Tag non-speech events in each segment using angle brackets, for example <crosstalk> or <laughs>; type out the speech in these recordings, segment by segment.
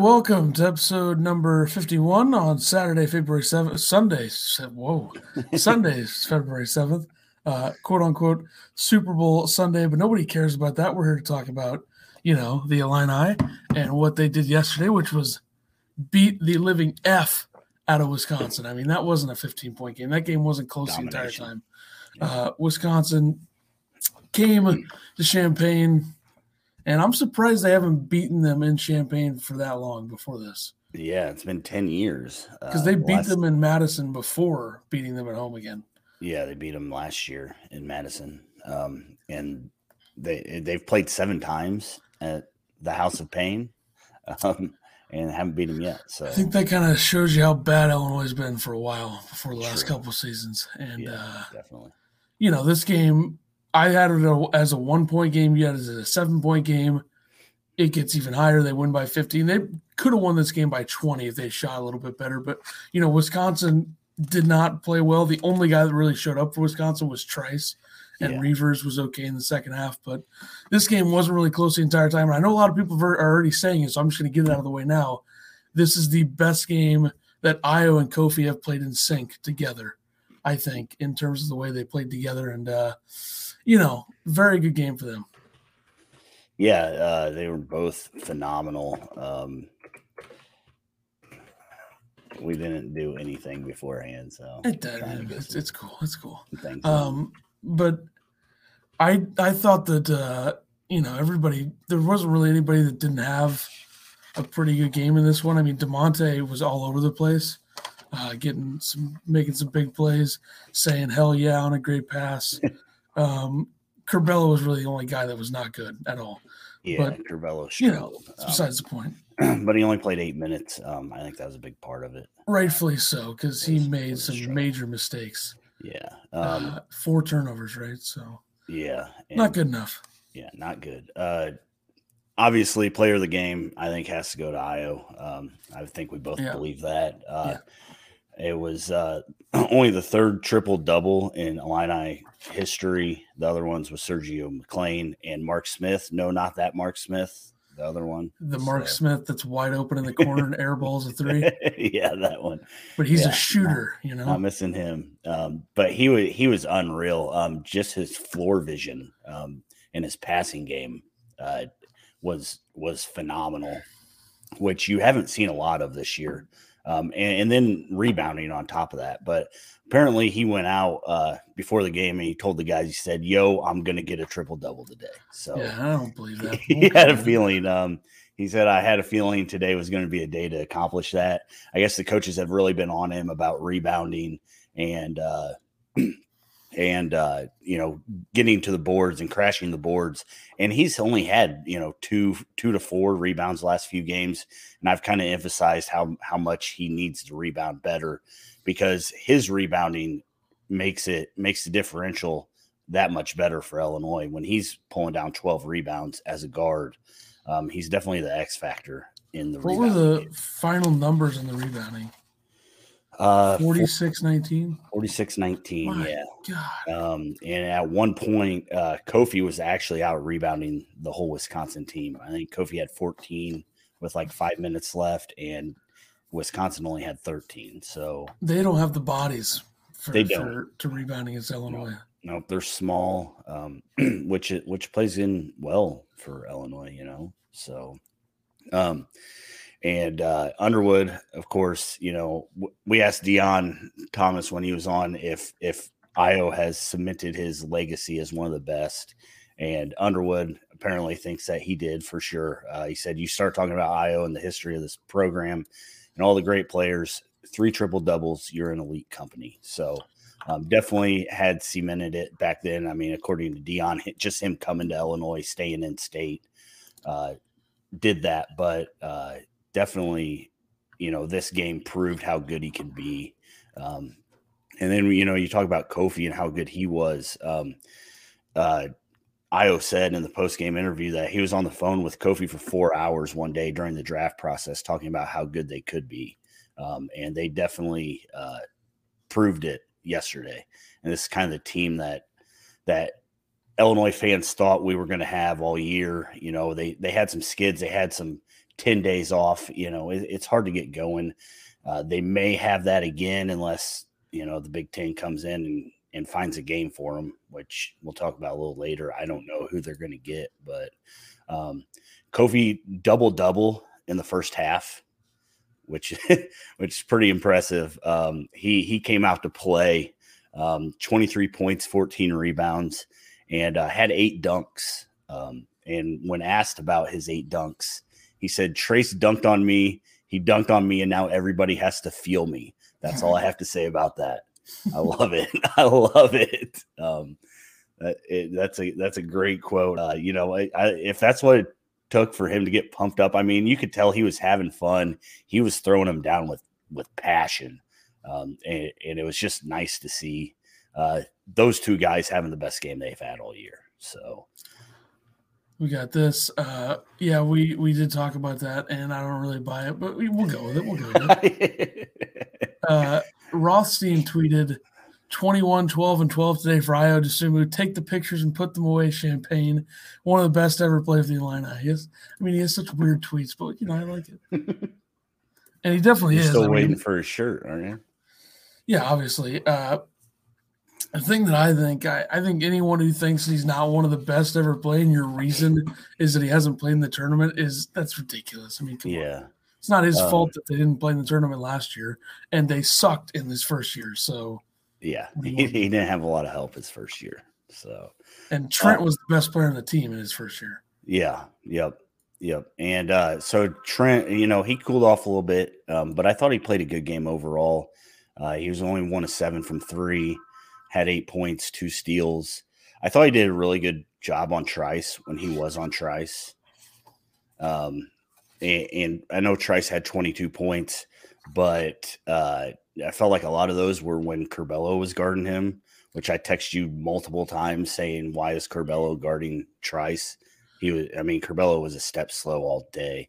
welcome to episode number 51 on Saturday, February 7th, Sunday, whoa, Sunday, <laughs> February 7th, uh, quote unquote Super Bowl Sunday, but nobody cares about that. We're here to talk about, you know, the Illini and what they did yesterday, which was beat the living F out of Wisconsin. I mean, that wasn't a 15 point game. That game wasn't close the entire time. Uh, Wisconsin came to Champaign and I'm surprised they haven't beaten them in Champaign for that long before this. Yeah, it's been 10 years. Because uh, they beat last... them in Madison before beating them at home again. Yeah, they beat them last year in Madison. Um, and they they've played seven times at the House of Pain. <laughs> Um, and haven't beat them yet. So I think that kind of shows you how bad Illinois has been for a while before the last True. couple seasons. And yeah, uh, definitely, you know, this game I had it as a one point game. You had it as a seven point game. It gets even higher. They win by 15. They could have won this game by 20 if they shot a little bit better. But, you know, Wisconsin did not play well. The only guy that really showed up for Wisconsin was Trice, and yeah. Reuvers was okay in the second half. But this game wasn't really close the entire time. And I know a lot of people are already saying it, so I'm just going to get it out of the way now. This is the best game that Ayo and Kofi have played in sync together, I think, in terms of the way they played together. And, uh, you know, very good game for them. Yeah, uh, they were both phenomenal. Um, we didn't do anything beforehand, so it did. It's, it's, cool. It's cool. Thanks. Um, but I I thought that uh, you know everybody there wasn't really anybody that didn't have a pretty good game in this one. I mean, Da'Monte was all over the place, uh, getting some making some big plays, saying hell yeah on a great pass. <laughs> Um, Curbelo was really the only guy that was not good at all. Yeah, but, Curbelo You know, besides um, the point. <clears throat> But he only played eight minutes. Um, I think that was a big part of it. Rightfully so, because he made some major mistakes. Yeah. Um, uh, four turnovers, right? So. Yeah. not good enough. Yeah, not good. Uh, obviously, player of the game, I think, has to go to Ayo. Um, I think we both yeah. believe that. Uh, yeah. It was uh, <clears throat> only the third triple double in Illini history. The other ones was Sergio McClain and Mark Smith. No, not that Mark Smith. The other one. The Mark so. Smith that's wide open in the <laughs> corner and airballs a three. <laughs> yeah, that one. But he's yeah, a shooter, not, you know. Not missing him. Um, but he was he was unreal. Um, just his floor vision um, and his passing game uh, was was phenomenal, which you haven't seen a lot of this year. Um, and, and, then rebounding on top of that. But apparently he went out uh, before the game and he told the guys, he said, "Yo, I'm gonna get a triple double today." So yeah, I don't believe that. <laughs> he had a feeling. Um, he said, "I had a feeling today was going to be a day to accomplish that." I guess the coaches have really been on him about rebounding and uh, <clears throat> and uh, you know getting to the boards and crashing the boards. And he's only had you know two two to four rebounds last few games, and I've kind of emphasized how how much he needs to rebound better because his rebounding makes it makes the differential that much better for Illinois when he's pulling down 12 rebounds as a guard. Um, he's definitely the X factor in the. What were the game. final numbers in the rebounding? Uh, 46 19. 46 19. Yeah. God. Um, and at one point, uh, Kofi was actually out rebounding the whole Wisconsin team. I think Kofi had 14 with like five minutes left, and Wisconsin only had 13. So they don't have the bodies for, they don't. For, to rebound against Illinois. No, nope, they're small, um, <clears throat> which which plays in well for Illinois, you know. So, um, and uh, Underwood, of course, you know, w- we asked Deon Thomas when he was on if if Ayo has cemented his legacy as one of the best, and Underwood apparently thinks that he did for sure. Uh, he said you start talking about Ayo and the history of this program and all the great players, three triple doubles, you're an elite company. So um, definitely had cemented it back then. I mean, according to Deon, <laughs> just him coming to Illinois, staying in state, uh, did that. But uh, definitely, you know, this game proved how good he can be. Um, and then, you know, you talk about Kofi and how good he was. Um, uh, Ayo said in the post game interview that he was on the phone with Kofi for four hours one day during the draft process, talking about how good they could be. Um, and they definitely uh, proved it yesterday. And this is kind of the team that that Illinois fans thought we were going to have all year. You know, they they had some skids, they had some 10 days off, you know, it, it's hard to get going. Uh, they may have that again unless, you know, the Big Ten comes in and, and finds a game for them, which we'll talk about a little later. I don't know who they're going to get, but um, Kofi double double in the first half, which <laughs> which is pretty impressive. Um, he he came out to play, um, 23 points, 14 rebounds, and uh, had eight dunks. Um, and when asked about his eight dunks, he said, Trace dunked on me. He dunked on me, and now everybody has to feel me. That's all I have to say about that. I <laughs> love it. <laughs> I love it. Um, that, it, that's a that's a great quote. Uh, you know, I, I, if that's what it took for him to get pumped up, I mean, you could tell he was having fun. He was throwing him down with with passion, um, and, and, it was just nice to see uh, those two guys having the best game they've had all year. So we got this. Uh, yeah, we we did talk about that, and I don't really buy it, but we, will go with it. We'll go with it. <laughs> uh, Rothstein tweeted 21, 12, and 12 today for Ayo Dosunmu. Take the pictures and put them away. Champaign, one of the best ever played for the Illini. He has, I mean, he has such weird tweets, but you know, I like it. <laughs> and he definitely You're is. Still I waiting mean, for his shirt, aren't you? Yeah, obviously. Uh, the thing that I think, I, I, think anyone who thinks he's not one of the best ever playing, your reason is that he hasn't played in the tournament, is that's ridiculous. I mean, yeah, on. it's not his um, fault that they didn't play in the tournament last year, and they sucked in this first year. So, yeah, he, he didn't have a lot of help his first year. So, and Trent uh, was the best player on the team in his first year. Yeah. Yep. Yep. And uh, so Trent, you know, he cooled off a little bit, um, but I thought he played a good game overall. Uh, he was only one of seven from three had eight points, two steals. I thought he did a really good job on Trice when he was on Trice. Um, and, and I know Trice had 22 points, but uh, I felt like a lot of those were when Curbelo was guarding him, which I text you multiple times saying, "Why is Curbelo guarding Trice?" He was, I mean, Curbelo was a step slow all day,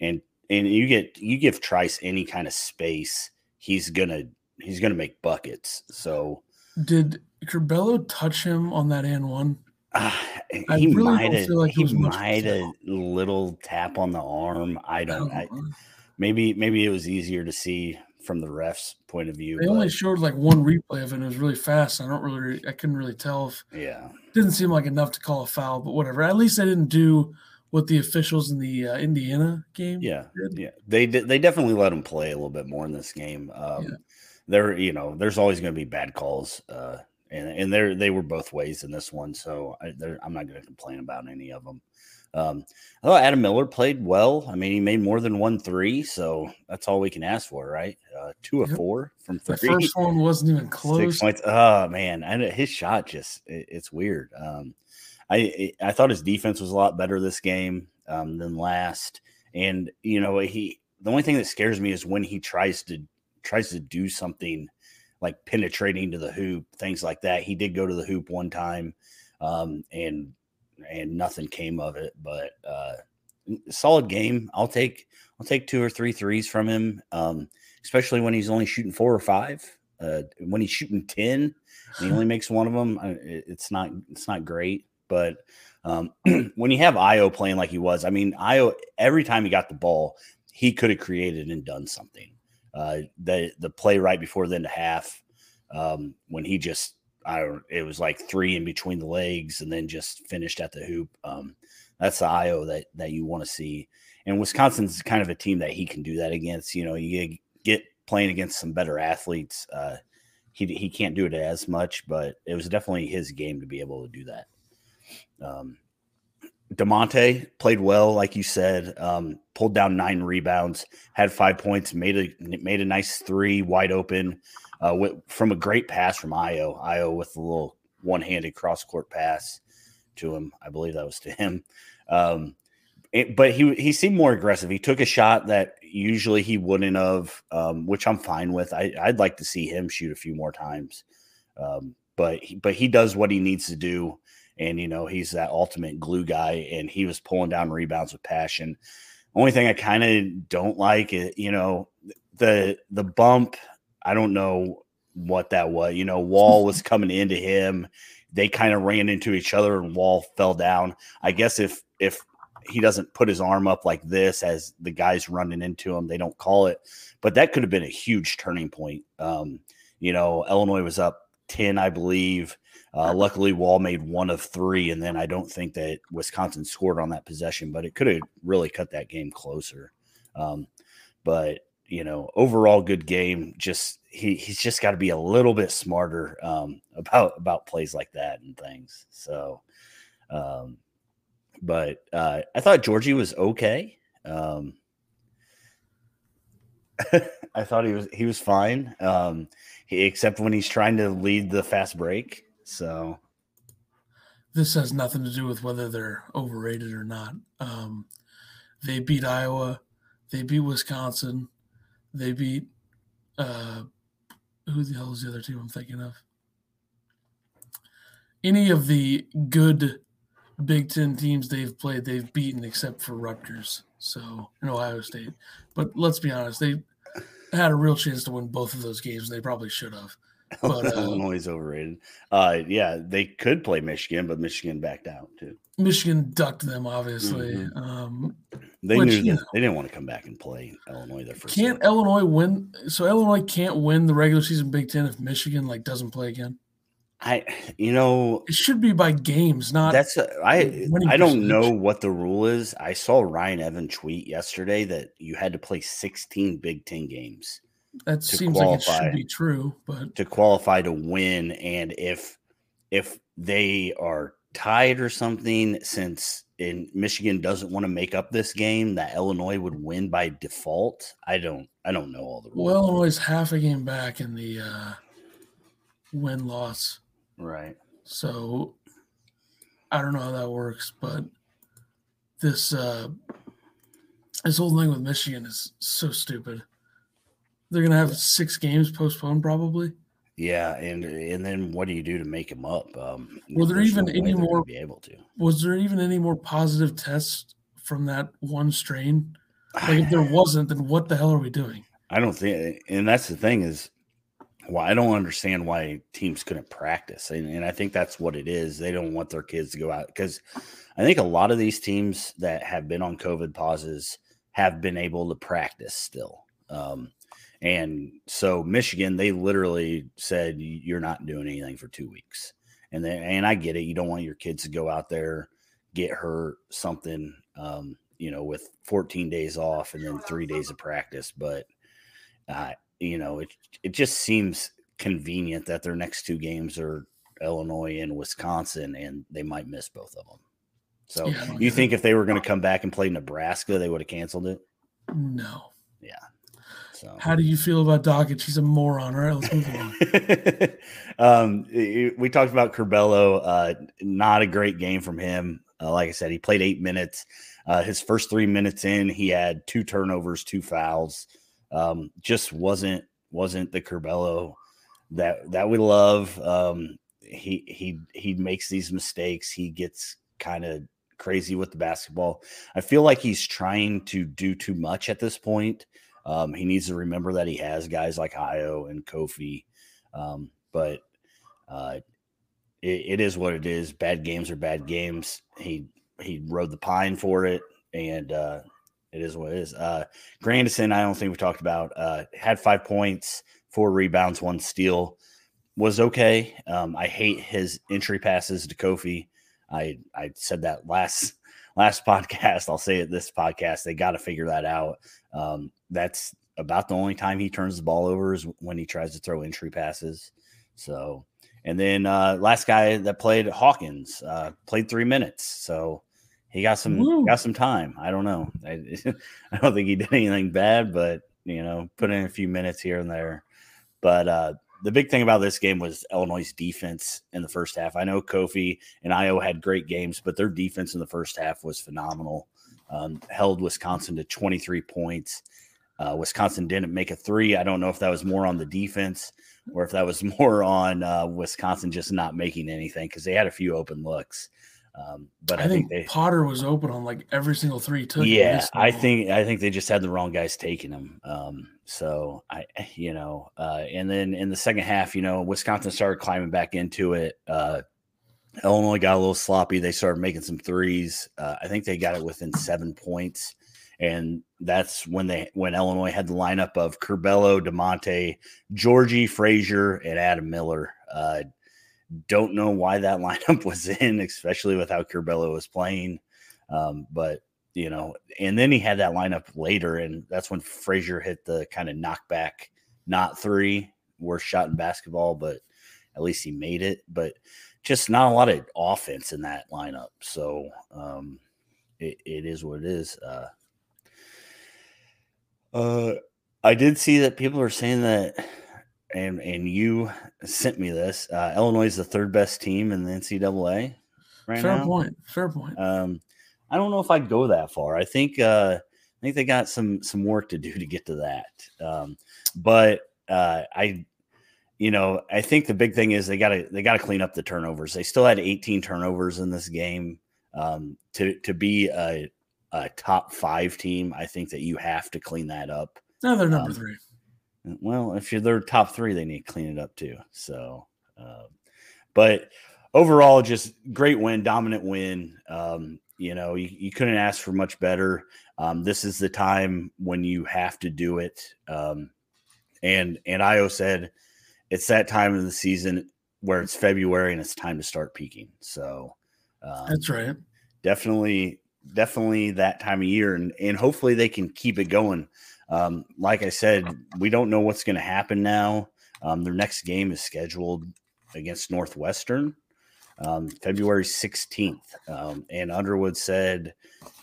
and and you get you give Trice any kind of space, he's gonna he's gonna make buckets. So did Curbelo touch him on that and one? Uh, he really might have. Like he might have a little tap on the arm. I don't. I, maybe maybe it was easier to see from the refs' point of view. They only showed like one replay of it. And it was really fast. I don't really. I couldn't really tell if. Yeah. Didn't seem like enough to call a foul, but whatever. At least they didn't do what the officials in the uh, Indiana game. Yeah, did. yeah. They they definitely let him play a little bit more in this game. Um, yeah there, you know, there's always going to be bad calls, uh, and and they they were both ways in this one, so I, am not going to complain about any of them. Um, I thought Adam Miller played well. I mean, he made more than one three, so that's all we can ask for, right? Uh, two of yep. four from three. The first one wasn't even <laughs> close. Six points. Oh man, and his shot just it, it's weird. Um, I I thought his defense was a lot better this game um, than last, and you know he. The only thing that scares me is when he tries to tries to do something like penetrating to the hoop, things like that. He did go to the hoop one time, um, and and nothing came of it. But uh, solid game. I'll take I'll take two or three threes from him, um, especially when he's only shooting four or five. Uh, when he's shooting ten, he only makes one of them. It's not it's not great, but um, <clears throat> when you have Ayo playing like he was, I mean, Ayo every time he got the ball, he could have created and done something. Uh, the the play right before the end of half, um, when he just I it was like three in between the legs and then just finished at the hoop. Um, that's the Ayo that that you want to see. And Wisconsin's kind of a team that he can do that against. You know, you get playing against some better athletes. Uh, he he can't do it as much, but it was definitely his game to be able to do that. Um, Da'Monte played well, like you said. Um, pulled down nine rebounds, had five points, made a made a nice three wide open uh, from a great pass from Ayo. Ayo with a little one handed cross court pass to him. I believe that was to him. Um, it, but he he seemed more aggressive. He took a shot that usually he wouldn't have, um, which I'm fine with. I, would like to see him shoot a few more times. Um, but he, but he does what he needs to do and you know he's that ultimate glue guy and he was pulling down rebounds with passion only thing i kind of don't like it you know the the bump i don't know what that was you know wall was <laughs> coming into him they kind of ran into each other and wall fell down i guess if if he doesn't put his arm up like this as the guys running into him. They don't call it, but that could have been a huge turning point. Um, you know, Illinois was up ten, I believe. Uh, luckily, Wall made one of three, and then I don't think that Wisconsin scored on that possession, but it could have really cut that game closer. Um, but you know, overall good game. Just he he's just got to be a little bit smarter um, <laughs> about about plays like that and things. So, um, but uh, I thought Georgie was okay. Um, <laughs> I thought he was he was fine, um, he, except when he's trying to lead the fast break. So this has nothing to do with whether they're overrated or not. Um, they beat Iowa, they beat Wisconsin, they beat uh, who the hell is the other team I'm thinking of? Any of the good Big Ten teams they've played, they've beaten except for Rutgers, so in Ohio State. But let's be honest, they had a real chance to win both of those games. And they probably should have. <laughs> But, <laughs> uh, Illinois is overrated. Uh, yeah, they could play Michigan, but Michigan backed out too. Michigan ducked them, obviously. Mm-hmm. Um, they which, knew that know, they didn't want to come back and play Illinois their first. Can't. Illinois win? So Illinois can't win the regular season Big Ten if Michigan like doesn't play again. I, you know, it should be by games, not. That's a, I. I don't know what the rule is. I saw Ryan Evan tweet yesterday that you had to play 16 Big Ten games. That seems qualify, like it should be true, but to qualify to win, and if if they are tied or something, since in Michigan doesn't want to make up this game, that Illinois would win by default. I don't. I don't know all the rules. Well, Illinois is half a game back in the uh, win loss. Right. So I don't know how that works, but this uh this whole thing with Michigan is so stupid. They're gonna have six games postponed probably. Yeah, and and then what do you do to make them up? Um, Were there even no any more? Be able to? Was there even any more positive tests from that one strain? Like if there wasn't, then what the hell are we doing? I don't think, and that's the thing is, well, I don't understand why teams couldn't practice, and, and I think that's what it is. They don't want their kids to go out because I think a lot of these teams that have been on COVID pauses have been able to practice still. Um, and so Michigan, they literally said you're not doing anything for two weeks. And then, and I get it. You don't want your kids to go out there, get hurt, something, um, you know, with 14 days off and then three days of practice. But uh, you know, it it just seems convenient that their next two games are Illinois and Wisconsin, and they might miss both of them. So, you think if they were going to come back and play Nebraska, they would have canceled it? No. Yeah. So, how do you feel about Doggett? She's a moron. All right, let's move on. <laughs> um, we talked about Curbelo. Uh, not a great game from him. Uh, like I said, he played eight minutes. Uh, his first three minutes in, he had two turnovers, two fouls um, just wasn't wasn't the Curbelo that that we love. Um, he he he makes these mistakes. He gets kind of crazy with the basketball. I feel like he's trying to do too much at this point. Um, he needs to remember that he has guys like Ayo and Kofi, um, but uh, it, it is what it is. Bad games are bad games. He he rode the pine for it, and uh, it is what it is. Uh, Grandison, I don't think we talked about. Uh, had five points, four rebounds, one steal. Was okay. Um, I hate his entry passes to Kofi. I I said that last last <laughs> podcast. I'll say it this podcast. They got to figure that out. Um, that's about the only time he turns the ball over is when he tries to throw entry passes. So, and then uh, last guy that played Hawkins uh, played three minutes. So he got some Woo. got some time. I don't know. I, <laughs> I don't think he did anything bad, but you know, put in a few minutes here and there. But uh, the big thing about this game was Illinois' defense in the first half. I know Kofi and Ayo had great games, but their defense in the first half was phenomenal. Um, held Wisconsin to 23 points. Uh, Wisconsin didn't make a three. I don't know if that was more on the defense or if that was <laughs> more on uh, Wisconsin just not making anything because they had a few open looks. Um, but I, I think, think, they, Potter was open on like every single three took. Yeah, I think I think they just had the wrong guys taking them. Um, so I, you know, uh, and then in the second half, you know, Wisconsin started climbing back into it. Uh, Illinois got a little sloppy. They started making some threes. Uh, I think they got it within seven points, and that's when they when Illinois had the lineup of Curbelo, Da'Monte, Georgie Frazier, and Adam Miller. Uh, don't know why that <laughs> lineup was in, especially with how Curbelo was playing. Um, but you know, and then he had that lineup later, and that's when Frazier hit the kind of knockback, not three, worst shot in basketball, but at least he made it. But just not a lot of offense in that lineup. So um, it, it is what it is. Uh, uh, I did see that people are saying that, and and you sent me this. Uh, Illinois is the third best team in the NCAA right Fair now. point. Fair point. Um, I don't know if I'd go that far. I think uh, I think they got some some work to do to get to that. Um, but uh, I, you know, I think the big thing is they got to they got to clean up the turnovers. They still had 18 turnovers in this game. Um, to to be a, a top five team, I think that you have to clean that up. No, they're number um, three. Well, if you're their top three, they need to clean it up too. So, uh, but overall, just great win, dominant win. Um, you know, you, you couldn't ask for much better. Um, this is the time when you have to do it. Um, and and Ayo said it's that time of the season where it's February and it's time to start peaking. So um, that's right. Definitely, definitely that time of year, and and hopefully they can keep it going. Um, like I said, we don't know what's going to happen now. Um, their next game is scheduled against Northwestern um, February 16th. Um, and Underwood said,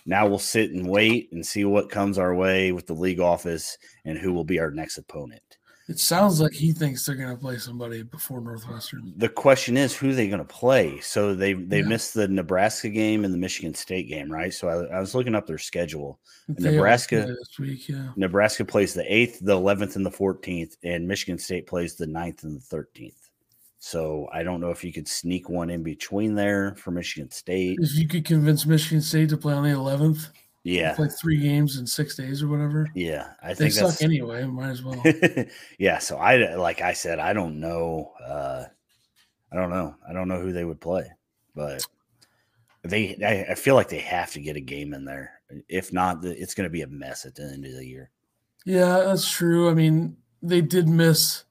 now we'll sit and wait and see what comes our way with the league office and who will be our next opponent. It sounds like he thinks they're going to play somebody before Northwestern. The question is, who are they going to play? So they they yeah. missed the Nebraska game and the Michigan State game, right? So I, I was looking up their schedule. Nebraska this week, yeah. Nebraska plays the eighth, the eleventh, and the fourteenth, and Michigan State plays the 9th and the thirteenth. So I don't know if you could sneak one in between there for Michigan State. If you could convince Michigan State to play on the 11th, yeah, play three games in six days or whatever. Yeah, I think they suck anyway. Might as well. <laughs> yeah, so I like I said, I don't know. Uh, I don't know. I don't know who they would play, but they. I, I feel like they have to get a game in there. If not, it's going to be a mess at the end of the year. Yeah, that's true. I mean, they did miss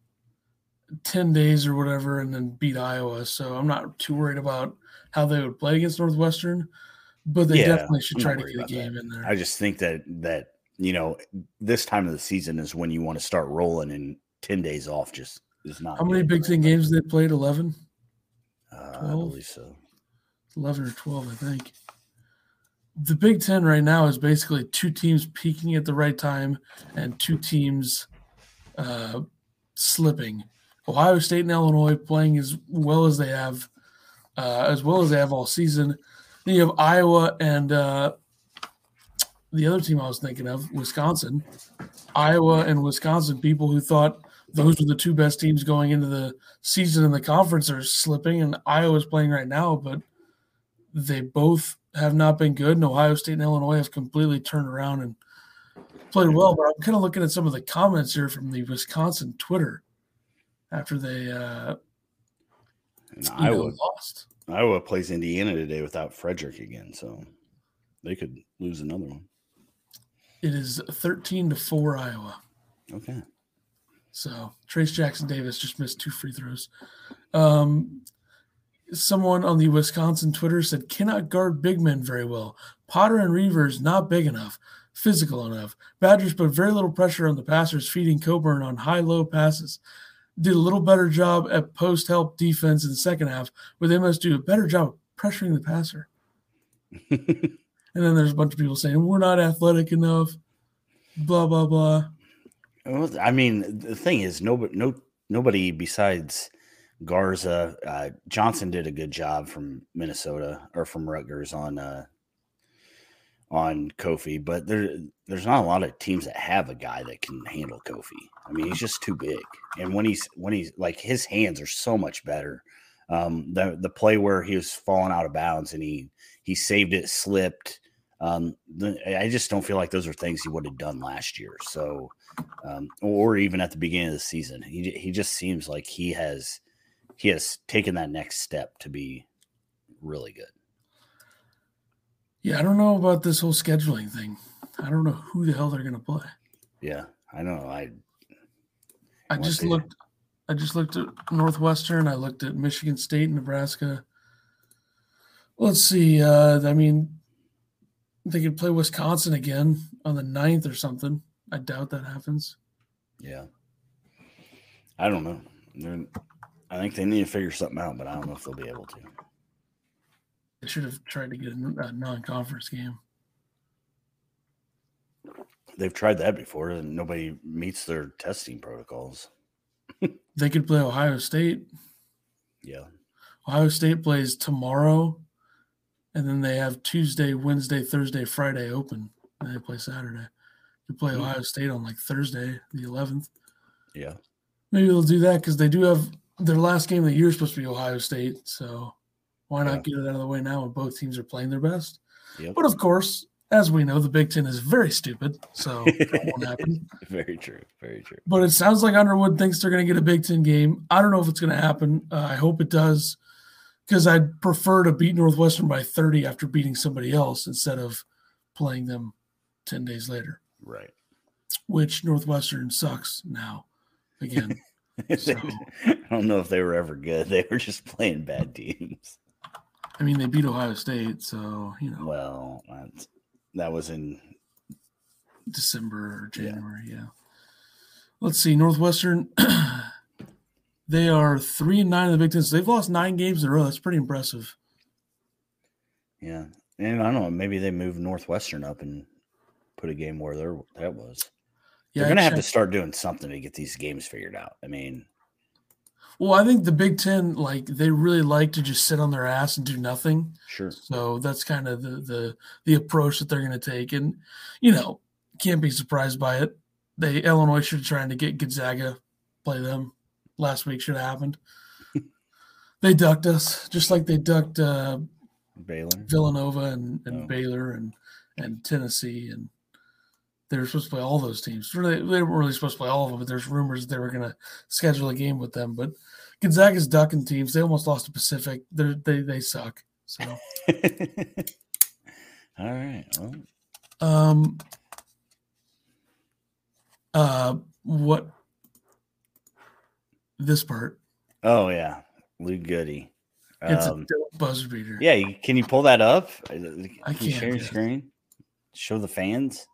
10 days or whatever and then beat Iowa. So I'm not too worried about how they would play against Northwestern, but they yeah, definitely should try to get a game that. in there. I just think that, that, you know, this time of the season is when you want to start rolling and 10 days off just is not. How many Big Ten games they played? 11? Uh, I believe so. 11 or 12, I think. The Big Ten right now is basically two teams peaking at the right time and two teams uh, slipping Ohio State and Illinois playing as well as they have, uh, as well as they have all season. You have Iowa and uh, the other team I was thinking of, Wisconsin. Iowa and Wisconsin, people who thought those were the two best teams going into the season in the conference are slipping, and Iowa's playing right now, but they both have not been good. And Ohio State and Illinois have completely turned around and played well. But I'm kind of looking at some of the comments here from the Wisconsin Twitter after they uh, Iowa know, lost. Iowa plays Indiana today without Fredrick again, so they could lose another one. It is thirteen to four Iowa. Okay. So Trayce Jackson-Davis just missed two free throws. Um, someone on the Wisconsin Twitter said cannot guard big men very well. Potter and Reuvers not big enough, physical enough. Badgers put very little pressure on the passers, feeding Cockburn on high low passes did a little better job at post help defense in the second half, but they must do a better job pressuring the passer. <laughs> and then there's a bunch of people saying we're not athletic enough, blah blah blah. Well, I mean, the thing is, nobody, no, nobody besides Garza, uh, Johnson did a good job from Minnesota or from Rutgers on uh, on Kofi, but there there's not a lot of teams that have a guy that can handle Kofi. I mean, he's just too big, and when he's when he's like his hands are so much better. Um, the the play where he was falling out of bounds and he he saved it, slipped. Um, I just don't feel like those are things he would have done last year. So, um, or even at the beginning of the season, he he just seems like he has he has taken that next step to be really good. Yeah, I don't know about this whole scheduling thing. I don't know who the hell they're going to play. Yeah, I know. I I just looked. I just looked at Northwestern. I looked at Michigan State, Nebraska. Let's see. Uh, I mean, they could play Wisconsin again on the 9th or something. I doubt that happens. Yeah. I don't know. They're, I think they need to figure something out, but I don't know if they'll be able to. They should have tried to get a non-conference game. They've tried that before, and nobody meets their testing protocols. <laughs> they could play Ohio State. Yeah. Ohio State plays tomorrow, and then they have Tuesday, Wednesday, Thursday, Friday open, and they play Saturday. You play mm-hmm. Ohio State on like Thursday, the 11th. Yeah. Maybe they'll do that because they do have their last game of the year is supposed to be Ohio State. So why not yeah. get it out of the way now when both teams are playing their best? Yep. But of course, as we know, the Big Ten is very stupid, so that won't <laughs> happen. Very true. Very true. But it sounds like Underwood thinks they're going to get a Big Ten game. I don't know if it's going to happen. Uh, I hope it does, because I'd prefer to beat Northwestern by 30 after beating somebody else instead of playing them 10 days later. Right. Which Northwestern sucks now again. <laughs> so, I don't know if they were ever good. They were just playing bad teams. I mean, they beat Ohio State, so you know. Well, that was in December or January. Yeah. yeah. Let's see, Northwestern. <clears throat> they are three and nine in the Big Ten. So they've lost nine games in a row. That's pretty impressive. Yeah, and I don't know. Maybe they moved Northwestern up and put a game where there that was. Yeah, They're gonna have to start doing something to get these games figured out. I mean, well, I think the Big Ten, like they really like to just sit on their ass and do nothing. Sure. So that's kind of the the the approach that they're going to take, and you know, can't be surprised by it. They Illinois should trying to get Gonzaga play them last week should have happened. <laughs> they ducked us just like they ducked uh, Baylor, Villanova, and, and oh. Baylor, and and Tennessee, and they were supposed to play all those teams. They, they weren't really supposed to play all of them, but there's rumors they were going to schedule a game with them. But Gonzaga's ducking teams. They almost lost to Pacific. They're, they they suck. So. <laughs> all right. Well. Um. Uh. What? This part. Oh yeah, Luke Goode. It's um, a buzzer beater. Yeah, can you pull that up? Can I can't. You share your screen. Show the fans.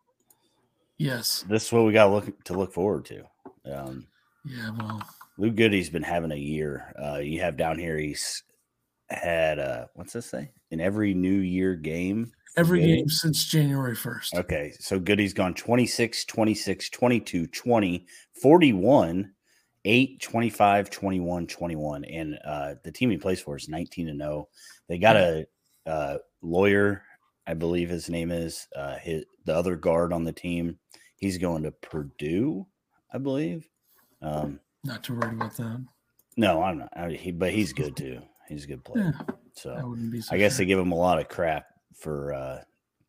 Yes. This is what we got to look to look forward to. Um, yeah, well, Luke Goode's been having a year. Uh, you have down here, he's had uh, what's this say? In every New Year game. Every Goode. game since January 1st. Okay. So Goode's gone 26, 26, 22, 20, 41, 8, 25, 21, 21. And uh, the team he plays for is 19 and 0. They got a uh, Loyer, I believe his name is, uh, his, the other guard on the team. He's going to Purdue, I believe. Um, not too worried about that. No, I'm not. I, he, but he's good too. He's a good player. Yeah, so I wouldn't be. So I guess they give him a lot of crap for uh,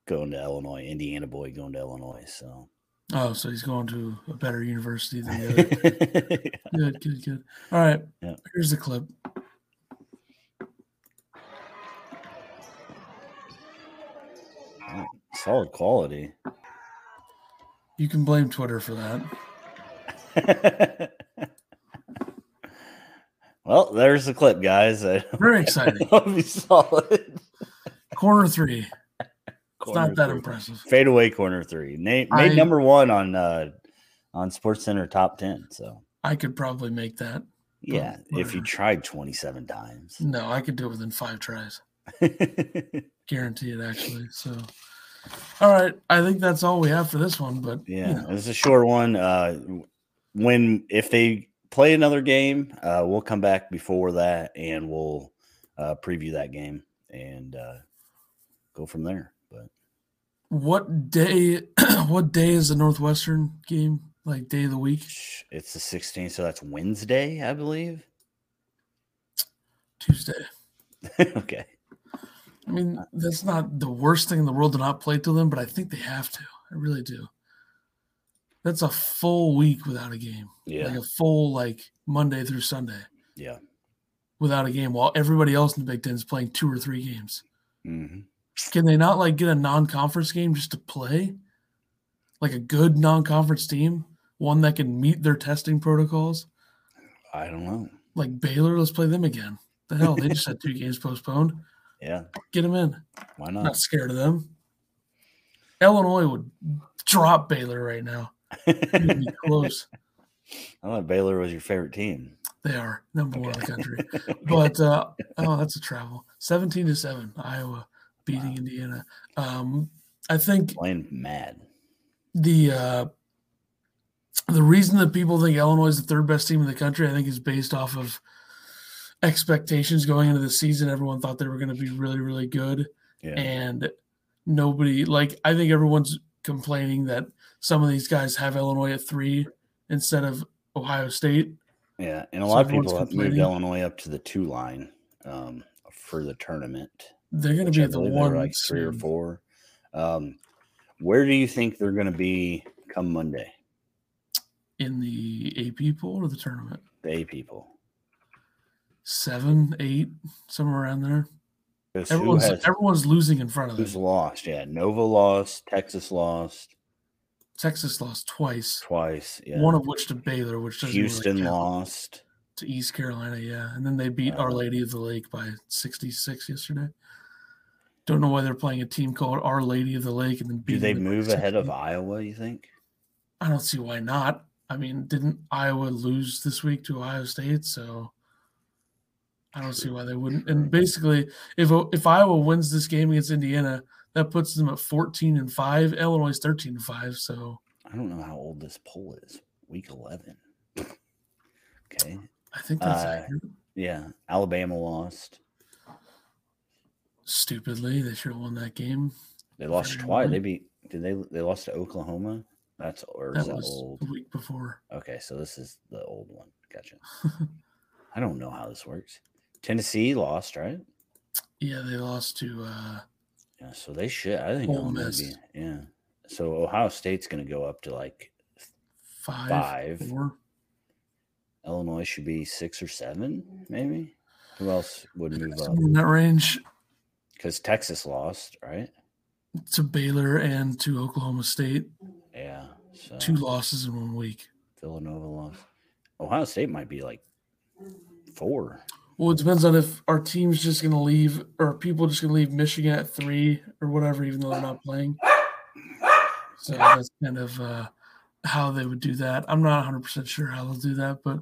going to Illinois, Indiana boy going to Illinois. So. Oh, so he's going to a better university than the other. yeah. <laughs> Good, good, good. All right. Yeah. Here's the clip. Solid quality. You can blame Twitter for that. <laughs> well, there's the clip, guys. <laughs> Very exciting. That'll be solid. Corner three. Corner <laughs> it's not that three. impressive. Fade away corner three. Nate made I, number one on uh on Sports Center top ten. So I could probably make that. Yeah, if you tried 27 times. No, I could do it within five tries. Guarantee it, actually. So all right, I think that's all we have for this one. But yeah, you know. it's a short one. Uh, when if they play another game, uh, we'll come back before that and we'll uh, preview that game and uh, go from there. But what day? <clears throat> what day is the Northwestern game? Like day of the week? It's the 16th, so that's Wednesday, I believe. Tuesday. <laughs> okay. I mean, that's not the worst thing in the world to not play to them, but I think they have to. I really do. That's a full week without a game. Yeah. Like a full like Monday through Sunday. Yeah. without a game while everybody else in the Big Ten is playing two or three games. Mm-hmm. Can they not like get a non-conference game just to play? Like a good non-conference team, one that can meet their testing protocols? I don't know. Like Baylor, let's play them again. The hell, they just had two <laughs> games postponed. Yeah. Get them in. Why not? Not scared of them. Illinois would drop Baylor right now. <laughs> close. I thought Baylor was your favorite team. They are number okay. one in the country. <laughs> but uh, oh, that's a travel. Seventeen to seven, Iowa beating wow. Indiana. Um, I think playing mad. The uh, the reason that people think Illinois is the third best team in the country, I think, is based off of expectations going into the season. Everyone thought they were going to be really, really good, yeah. and nobody like. I think everyone's complaining that some of these guys have Illinois at three instead of Ohio State. Yeah, and a lot of people have moved Illinois up to the two line um, for the tournament. They're going to be the one like three or four. Um, where do you think they're going to be come Monday? In the AP pool or the tournament? The AP pool. Seven, eight, somewhere around there. Everyone's, has, everyone's losing in front of them. Who's lost? Yeah, Nova lost. Texas lost. Texas lost twice. Twice, yeah. One of which to Baylor, which doesn't Houston really lost to East Carolina, yeah, and then they beat Our uh-huh. Lady of the Lake by sixty-six yesterday. Don't know why they're playing a team called Our Lady of the Lake and then do they move ahead of Iowa? You think? I don't see why not. I mean, didn't Iowa lose this week to Ohio State? So I don't see why they wouldn't. And basically, if if Iowa wins this game against Indiana, that puts them at 14 and 5. Illinois is 13 and 5. So I don't know how old this poll is. Week 11. <laughs> okay. I think that's uh, Yeah. Alabama lost. Stupidly. They should have won that game. They lost twice. They beat, did they? They lost to Oklahoma. That's or that, that old? The week before. Okay. So this is the old one. Gotcha. <laughs> I don't know how this works. Tennessee lost, right? Yeah. They lost to, uh, yeah, so they should. I think Ole Miss. Be, yeah. So Ohio State's going to go up to like five, five. Four. Illinois should be six or seven, maybe. Who else would move up in that range? Because Texas lost, right? To Baylor and to Oklahoma State. Yeah. So. Two losses in one week. Villanova lost. Ohio State might be like four. Well, it depends on if our team's just going to leave or people just going to leave Michigan at three or whatever, even though they're not playing. So that's kind of uh, how they would do that. I'm not 100% sure how they'll do that, but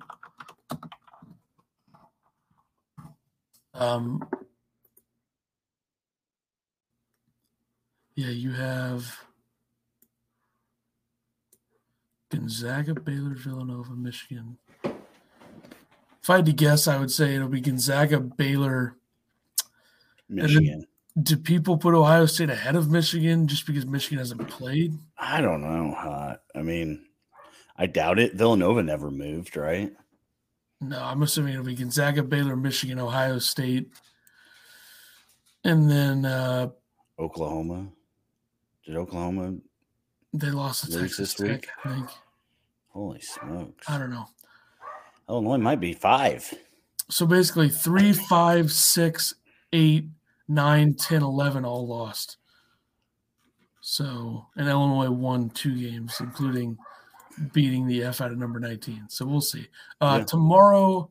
um, yeah, you have Gonzaga, Baylor, Villanova, Michigan. If I had to guess, I would say it'll be Gonzaga, Baylor, Michigan. Do people put Ohio State ahead of Michigan just because Michigan hasn't played? I don't know. Uh, I mean, I doubt it. Villanova never moved, right? No, I'm assuming it'll be Gonzaga, Baylor, Michigan, Ohio State, and then uh, Oklahoma. Did Oklahoma? They lost to Texas Tech, I think. Holy smokes! I don't know. Illinois might be five. So basically, three, five, six, eight, nine, 10, 11 all lost. So, and Illinois won two games, including beating the F out of number 19. So we'll see. Uh, yeah. Tomorrow,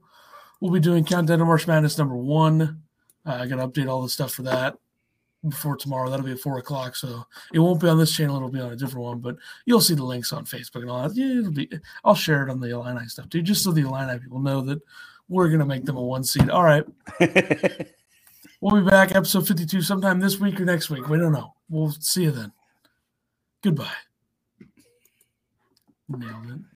we'll be doing Countdown to March Madness number one. Uh, I got to update all the stuff for that before tomorrow. That'll be at four o'clock. So it won't be on this channel. It'll be on a different one, but you'll see the links on Facebook and all that. Yeah, it'll be, I'll share it on the Illini stuff too, just so the Illini people know that we're going to make them a one seed. All right. <laughs> we'll be back episode 52 sometime this week or next week. We don't know. We'll see you then. Goodbye. Nailed it.